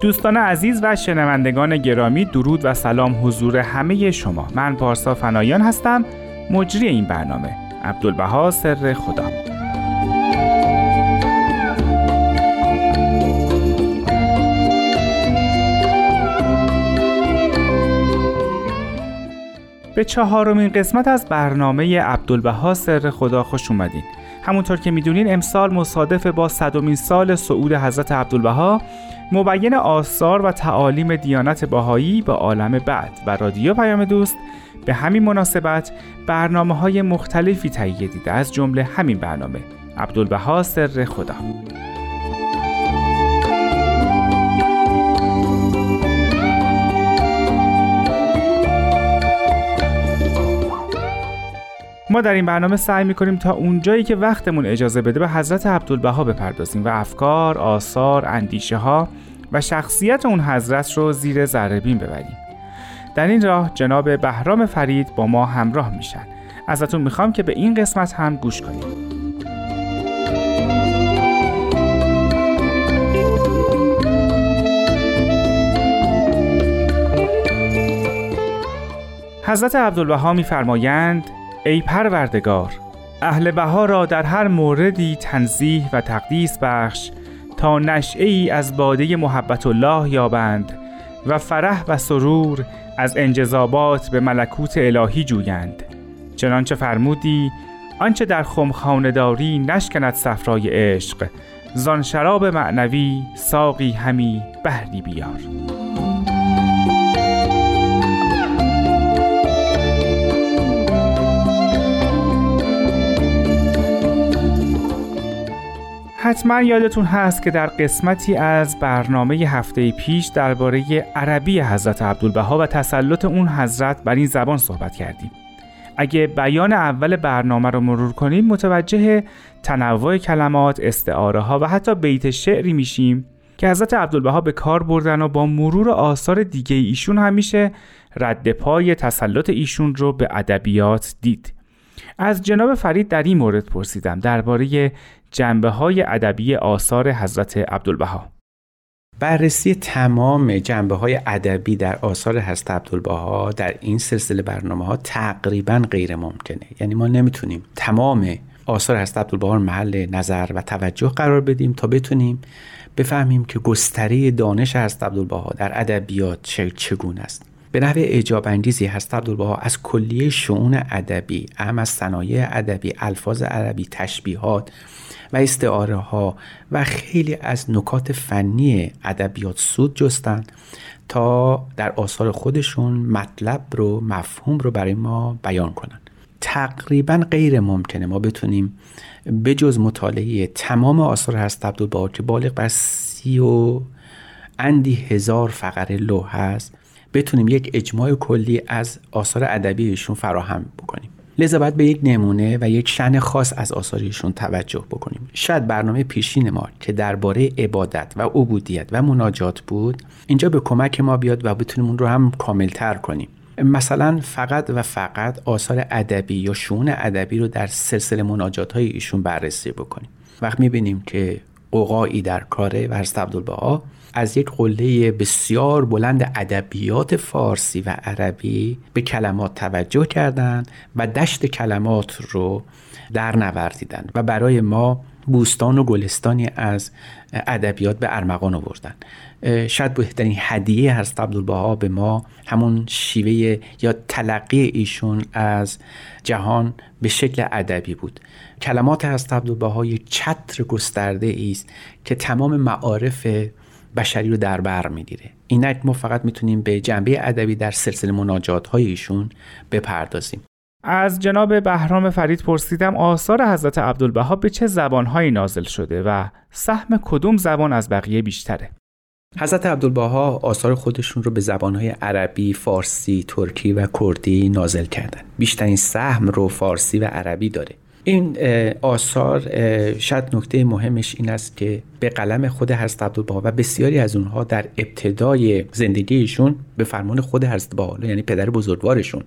دوستان عزیز و شنوندگان گرامی درود و سلام حضور همه شما. من پارسا فنایان هستم مجری این برنامه. عبدالبها سر خدا. به چهارمین قسمت از برنامه عبدالبها سر خدا خوش اومدین. همونطور که می‌دونین امسال مصادف با صدومین سال صعود حضرت عبدالبها مبین آثار و تعالیم دیانت باهایی به عالم بعد و رادیو پیام دوست به همین مناسبت برنامه های مختلفی تهیه دیده از جمله همین برنامه. عبدالبها سر خدا. ما در این برنامه سعی می‌کنیم تا اونجایی که وقتمون اجازه بده به حضرت عبدالبها بپردازیم و افکار، آثار، اندیشه ها و شخصیت اون حضرت رو زیر ذره بین ببریم. در این راه جناب بهرام فرید با ما همراه میشن. ازتون می‌خوام که به این قسمت هم گوش کنیم. حضرت عبدالبها میفرمایند ای پروردگار اهل بها را در هر موردی تنزیه و تقدیس بخش تا نشعه از باده محبت الله یابند و فرح و سرور از انجذابات به ملکوت الهی جویند. چنانچه فرمودی آنچه در خمخانه داری نشکند صفرای عشق زان شراب معنوی ساقی همی بهری بیار. حتما یادتون هست که در قسمتی از برنامه هفته پیش درباره عربی حضرت عبدالبها و تسلط اون حضرت بر این زبان صحبت کردیم. اگه بیان اول برنامه رو مرور کنیم متوجه تنوع کلمات، استعاره ها و حتی بیت شعری میشیم که حضرت عبدالبها به کار بردن و با مرور آثار دیگه ایشون همیشه رد پای تسلط ایشون رو به ادبیات دید. از جناب فرید در این مورد پرسیدم درباره جنبه های ادبی آثار حضرت عبدالبها. بررسی تمام جنبه های ادبی در آثار حضرت عبدالبها در این سلسله برنامه ها تقریبا غیر ممکنه. یعنی ما نمی‌تونیم تمام آثار حضرت عبدالبها محل نظر و توجه قرار بدیم تا بتونیم بفهمیم که گستره دانش حضرت عبدالبها در ادبیات چگونه است. به نحو اجاب انگیزی هست. عبدالبها از کلیه شعون ادبی اهم از صنایع ادبی الفاظ عربی تشبیهات و استعاره ها و خیلی از نکات فنی ادبیات سود جستند تا در آثار خودشون مطلب رو مفهوم رو برای ما بیان کنند. تقریبا غیر ممکنه ما بتونیم بجز مطالعه تمام آثار هست عبدالبها که بالغ بر سی و اندی هزار فقره لوح هست. بتونیم یک اجماع کلی از آثار ادبیشون فراهم بکنیم. لذا باید به یک نمونه و یک شن خاص از آثارشون توجه بکنیم. شاید برنامه پیشین ما که درباره عبادت و عبودیت و مناجات بود اینجا به کمک ما بیاد و بتونیم اون رو هم کاملتر کنیم. مثلا فقط و فقط آثار ادبی یا شون ادبی رو در سلسله مناجات های ایشون بررسی بکنیم. وقت می‌بینیم که قوقایی در کاره و عبدالبها از یک قله بسیار بلند ادبیات فارسی و عربی به کلمات توجه کردند و دشت کلمات رو در نوردیدن و برای ما بوستان و گلستانی از ادبیات به ارمغان آوردن شاید بهترین هدیه هست عبدالبها به ما همون شیوه یا تلقی ایشون از جهان به شکل ادبی بود. کلمات هست عبدالبها یک چتر گسترده است که تمام معارف بشری رو در بر می‌گیره. اینک ما فقط می‌تونیم به جنبه ادبی در سلسله مناجات های ایشون بپردازیم. از جناب بهرام فرید پرسیدم آثار حضرت عبدالبها به چه زبانهایی نازل شده و سهم کدوم زبان از بقیه بیشتره؟ حضرت عبدالبها آثار خودشون رو به زبانهای عربی، فارسی، ترکی و کردی نازل کردن. بیشترین سهم رو فارسی و عربی داره. این آثار شاید نکته مهمش این است که به قلم خود حضرت عبدالبها و بسیاری از اونها در ابتدای زندگیشون به فرمان خود حضرت بها یعنی پدر بزرگوارشون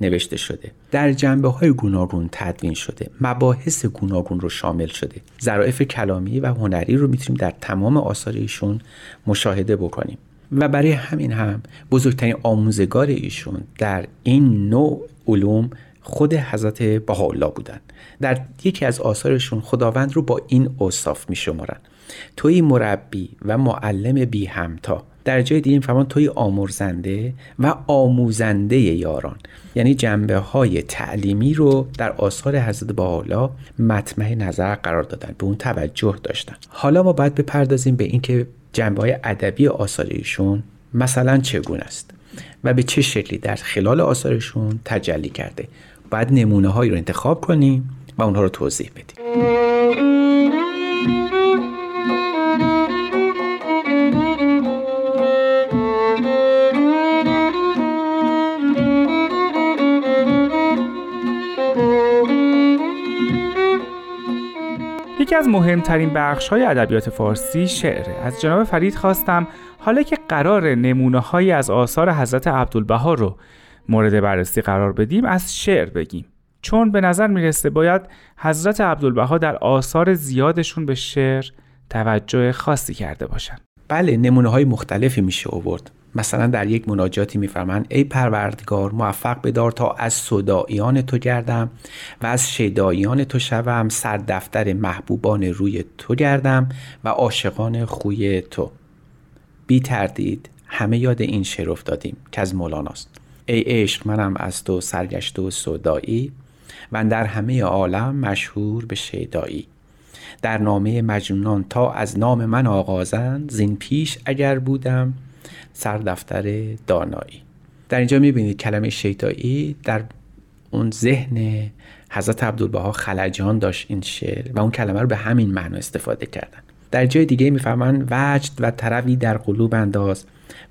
نوشته شده. در جنبه های گوناگون تدوین شده. مباحث گوناگون رو شامل شده. ظرافت کلامی و هنری رو می‌تونیم در تمام آثار ایشون مشاهده بکنیم. و برای همین هم بزرگترین آموزگار ایشون در این نوع علوم خود حضرت بهاءالله بودن. در یکی از آثارشون خداوند رو با این اوصاف می شمارن توی مربی و معلم بی همتا. در جای دیگه فرمان توی آمرزنده و آموزنده یاران. یعنی جنبه های تعلیمی رو در آثار حضرت بهاءالله مطمع نظر قرار دادن. به اون توجه داشتن. حالا ما باید بپردازیم به اینکه جنبه های ادبی آثار ایشون مثلا چگونه است و به چه شکلی در خلال آثارشون تجلی کرده. باید نمونه هایی رو انتخاب کنیم و اونها رو توضیح بدیم یکی از مهمترین بخش های ادبیات فارسی شعره از جناب فرید خواستم حالا که قرار نمونه هایی از آثار حضرت عبدالبها رو مورد بررسی قرار بدیم از شعر بگیم. چون به نظر می‌رسه باید حضرت عبدالبها در آثار زیادشون به شعر توجه خاصی کرده باشن. بله نمونه های مختلفی میشه آورد. مثلا در یک مناجاتی میفرمند ای پروردگار موفق بدار تا از صداییان تو گردم و از شیداییان تو شوم سر دفتر محبوبان روی تو گردم و عاشقان خوی تو. بی تردید همه یاد این شعر افتادیم که از مولاناست. ای عشق منم از تو سرگشت و صدایی و در همه عالم مشهور به شیدایی. در نامه مجنونان تا از نام من آغازند زین پیش اگر بودم سر دفتر دانایی. در اینجا می‌بینید کلمه شیدایی در اون ذهن حضرت عبدالبها خلجان داشت این شعر و اون کلمه رو به همین معنا استفاده کردن. در جای دیگه می‌فهمن وجد و تروی در قلوب انداز.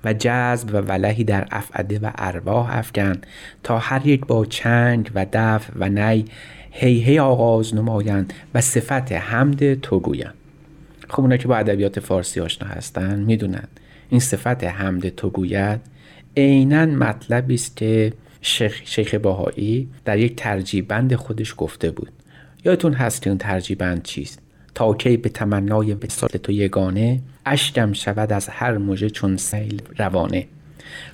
و جذب و ولهی در افعده و ارواح افکن تا هر یک با چنگ و دف و نی هی هی آغاز نمایند و صفت حمد تو گویند. خب اونا که با ادبیات فارسی آشنا هستن می‌دونن. این صفت حمد تو گوید عینا مطلبی است که شیخ, شیخ باهایی در یک ترجیبند خودش گفته بود. یادتون هست که اون ترجیبند چیست؟ تا کی به تمنای وصال تو یگانه اشکم شود از هر مژه چون سیل روانه.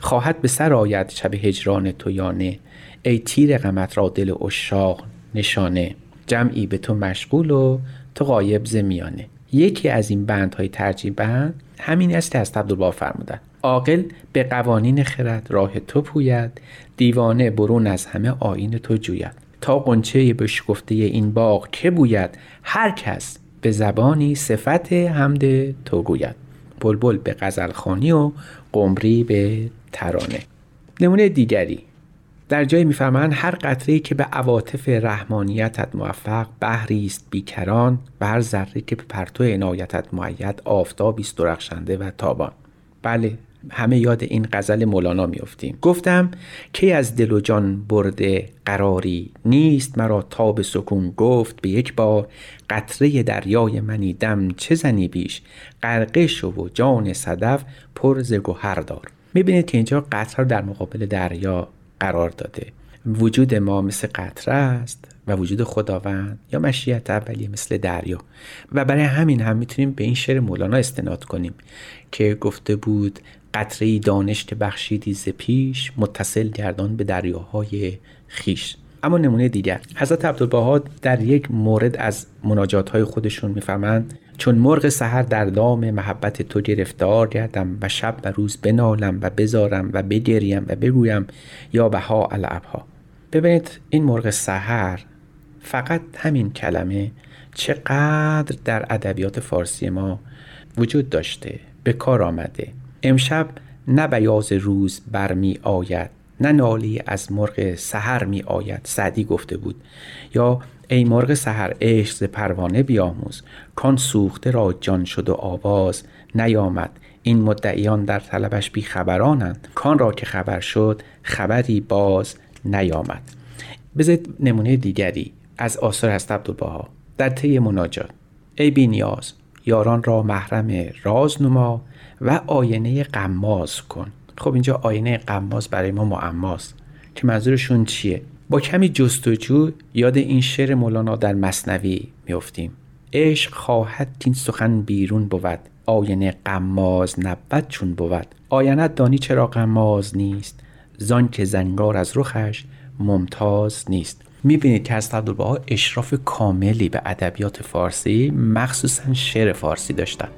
خواهد به سر آید شب هجران تو یانه ای تیر غمت را دل اشاق نشانه. جمعی به تو مشغول و تو غایب زمیانه یکی از این بندهای ترجیح بند همین است که از عبدالبا فرمودن. عاقل به قوانین خرد راه تو پوید دیوانه برون از همه آین تو جوید. تا قنچه بشکفته این باغ که بوید هر کس به زبانی صفت حمد تو گوید. بلبل به غزلخانی و قمری به ترانه. نمونه دیگری. در جای میفرمایند هر قطره که به عواطف رحمانیتت موفق بحری است بیکران و هر ذره که به پرتو عنایتت معید آفتابی است درخشنده و تابان. بله همه یاد این غزل مولانا میافتیم. گفتم کی از دل و جان برده قراری نیست مرا تاب سکون گفت به یک بار. قطره دریای منی دم چه زنی بیش؟ غرقه شو و جان صدف پر ز گهر دار. می‌بینید که اینجا قطره در مقابل دریا قرار داده. وجود ما مثل قطره است و وجود خداوند یا مشیت اولیه مثل دریا. و برای همین هم می‌تونیم به این شعر مولانا استناد کنیم که گفته بود قطره دانش که بخشیدی ز پیش متصل گردان به دریاهای خیش. اما نمونه دیگر. حضرت عبدالبها در یک مورد از مناجات های خودشون میفرمند چون مرغ سحر در دام محبت تو گرفتار گردم و شب و روز بنالم و بزارم و بگریم و بگویم یا بها الابها. ببینید این مرغ سحر فقط همین کلمه چقدر در ادبیات فارسی ما وجود داشته به کار آمده. امشب نه بیاز روز برمی آید نه نالی از مرغ سحر می آید سعدی گفته بود. یا ای مرغ سحر عشق پروانه بیاموز کان سوخته را جان شد و آواز نیامد. این مدعیان در طلبش بی خبرانند. کان را که خبر شد خبری باز نیامد. بذارید نمونه دیگری از آثار هست عبدالبها. در طی مناجات. ای بی نیاز یاران را محرم راز نما و آینه قماز کن. خب اینجا آینه قماز برای ما معماست. که منظورشون چیه؟ با کمی جستجو یاد این شعر مولانا در مصنوی میفتیم عشق خواهد این سخن بیرون بود. آینه قماز نبود چون بود. آینت دانی چرا قماز نیست؟ زان که زنگار از رخش ممتاز نیست. می‌بینید که از عبدالبها اشراف کاملی به ادبیات فارسی مخصوصا شعر فارسی داشتن.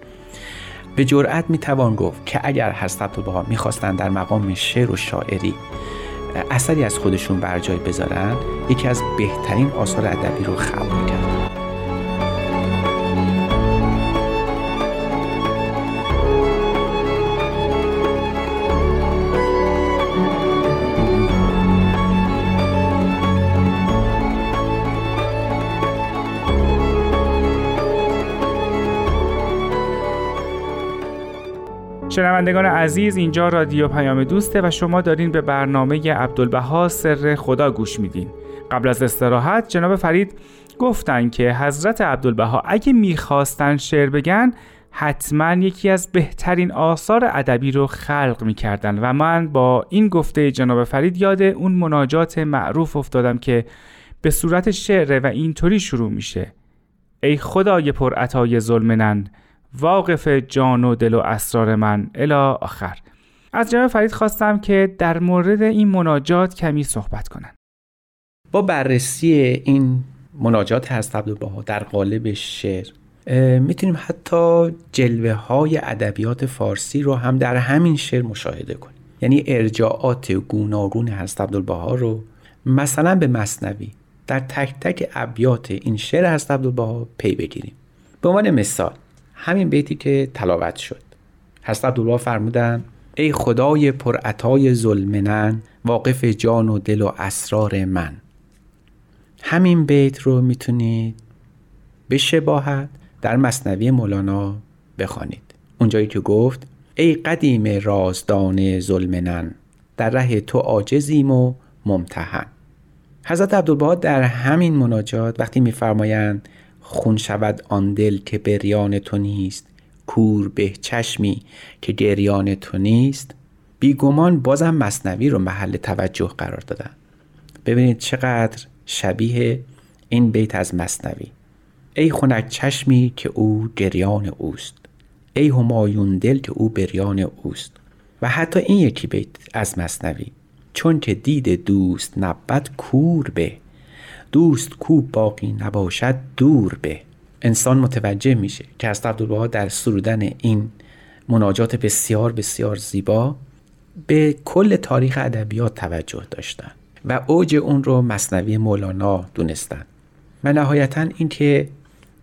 به جرأت می‌توان گفت که اگر حضرت عبدالبها می‌خواستن در مقام شعر و شاعری اثری از خودشون بر جای بذارن یکی از بهترین آثار ادبی رو خلق کردن شنوندگان عزیز اینجا رادیو پیام دوسته و شما دارین به برنامه عبدالبها سر خدا گوش میدین. قبل از استراحت جناب فرید گفتن که حضرت عبدالبها اگه می‌خواستن شعر بگن حتما یکی از بهترین آثار ادبی رو خلق می‌کردن. و من با این گفته جناب فرید یاد اون مناجات معروف افتادم که به صورت شعر و اینطوری شروع میشه. ای خدای پر عطای ظلمنن واقف جان و دل و اسرار من. الا آخر. از جناب فرید خواستم که در مورد این مناجات کمی صحبت کنن. با بررسی این مناجات هست عبدالبها در قالب شعر می‌تونیم حتی جلوه های ادبیات فارسی رو هم در همین شعر مشاهده کنیم. یعنی ارجاعات گوناگون هست عبدالبها رو مثلا به مصنوی در تک تک ابیات این شعر هست عبدالبها پی بگیریم. به عنوان مثال همین بیتی که تلاوت شد. حضرت عبدالله فرمودن ای خدای پرعطای ظلمنن واقف جان و دل و اسرار من. همین بیت رو می‌تونید به شباهت در مصنوی مولانا بخوانید. اونجایی که گفت ای قدیم رازدان ظلمنن در ره تو عاجزیم و ممتحن. حضرت عبدالبها در همین مناجات وقتی میفرمایند خون شود آن دل که بریان تو نیست کور به چشمی که گریان تو نیست. بیگمان بازم مصنوی رو محل توجه قرار دادن. ببینید چقدر شبیه این بیت از مصنوی. ای خنک چشمی که او گریان اوست. ای همایون دل که او بریان اوست. و حتی این یکی بیت از مصنوی. چون که دید دوست نبت کور به. دوست کو باقی نباشد دور به. انسان متوجه میشه که از عبدالبها در سرودن این مناجات بسیار بسیار زیبا به کل تاریخ ادبیات توجه داشتن و اوج اون رو مصنوی مولانا دونستن. و نهایتا اینکه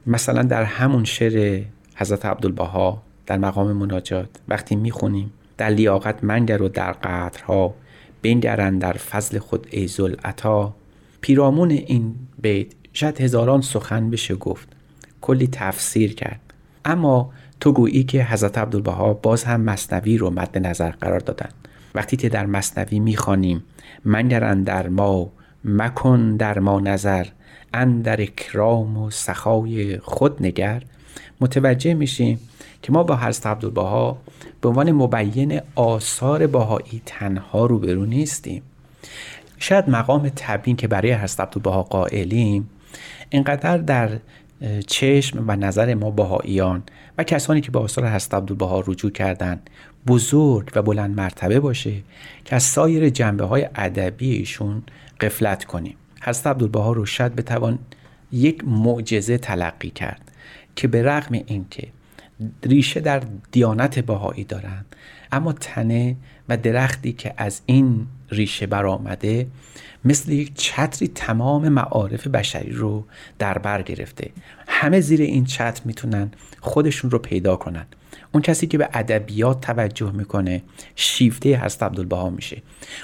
مثلا در همون شعر حضرت عبدالبها در مقام مناجات وقتی می‌خونیم در لیاقت منگر و در قطرها بنگرن در فضل خود ای عطا پیرامون این بیت شاید هزاران سخن بشه گفت. کلی تفسیر کرد. اما تو گویی که حضرت عبدالبها باز هم مصنوی رو مد نظر قرار دادن. وقتی که در مصنوی می‌خوانیم منگر در ما مکن در ما نظر اندر اکرام و سخای خود نگر متوجه میشیم که ما با حضرت عبدالبها به عنوان مبین آثار باهایی تنها روبرو نیستیم. شاید مقام تبیین که برای حضرت عبدالبها قائلیم اینقدر در چشم و نظر ما بهاییان و کسانی که به آثار حضرت عبدالبها رجوع کردند بزرگ و بلند مرتبه باشه که از سایر جنبه های ادبی ایشون قفلت کنیم. حضرت عبدالبها رو شاید بتوان یک معجزه تلقی کرد که به رغم اینکه ریشه در دیانت بهایی دارند اما تنه و درختی که از این ریشه برآمده مثل یک چتری تمام معارف بشری رو در بر گرفته. همه زیر این چتر می‌تونن خودشون رو پیدا کنن. اون کسی که به ادبیات توجه می‌کنه شیفته هست عبدالبها میشه.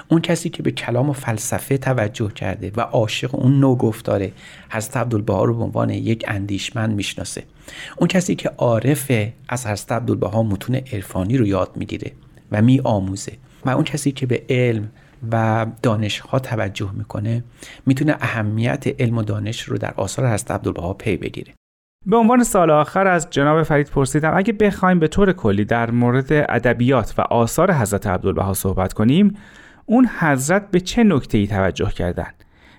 اون کسی که به کلام و فلسفه توجه کرده و عاشق اون نوع گفتاره حضرت عبدالبها رو به عنوان یک اندیشمند می‌شناسه. اون کسی که عارفه از حضرت عبدالبها متون عرفانی رو یاد می‌گیره و می آموزه و اون کسی که به علم و دانش ها توجه می‌کنه می‌تونه اهمیت علم و دانش رو در آثار حضرت عبدالبها پی بگیره. به عنوان سال آخر از جناب فرید پرسیدم اگه بخوایم به طور کلی در مورد ادبیات و آثار حضرت عبدالبها صحبت کنیم اون حضرت به چه نکته ای توجه کردن؟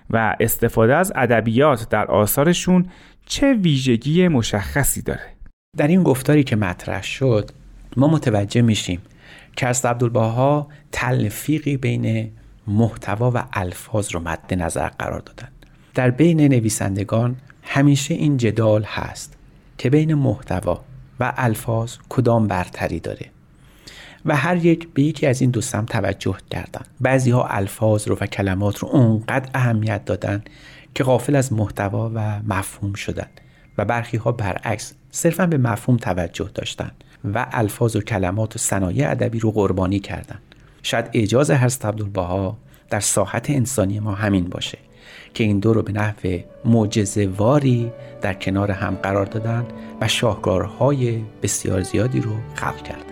و استفاده از ادبیات در آثارشون چه ویژگی مشخصی داره؟ در این گفتاری که مطرح شد ما متوجه میشیم که از عبدالبها تلفیقی بین محتوا و الفاظ رو مد نظر قرار دادن. در بین نویسندگان همیشه این جدال هست که بین محتوا و الفاظ کدام برتری داره و هر یک به یکی از این دو سم توجه کردن. بعضی ها الفاظ رو و کلمات رو اونقدر اهمیت دادن که غافل از محتوا و مفهوم شدن و برخی ها برعکس صرفا به مفهوم توجه داشتن و الفاظ و کلمات و صنایع ادبی رو قربانی کردن. شاید اجاز حضرت عبدالبها در ساحت انسانی ما همین باشه که این دو رو به نحو معجزه واری در کنار هم قرار دادن و شاهکارهای بسیار زیادی رو خلق کردن.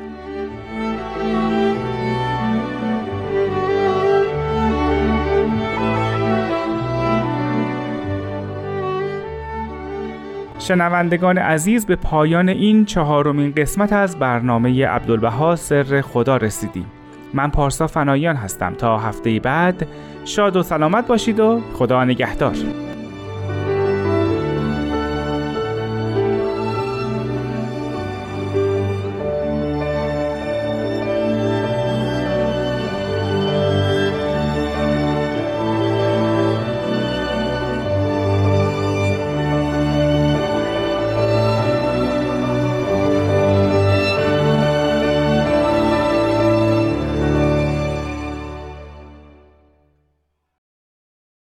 شنوندگان عزیز به پایان این چهارمین قسمت از برنامه عبدالبها سر خدا رسیدیم. من پارسا فنایان هستم. تا هفته بعد شاد و سلامت باشید و خدا نگهدار.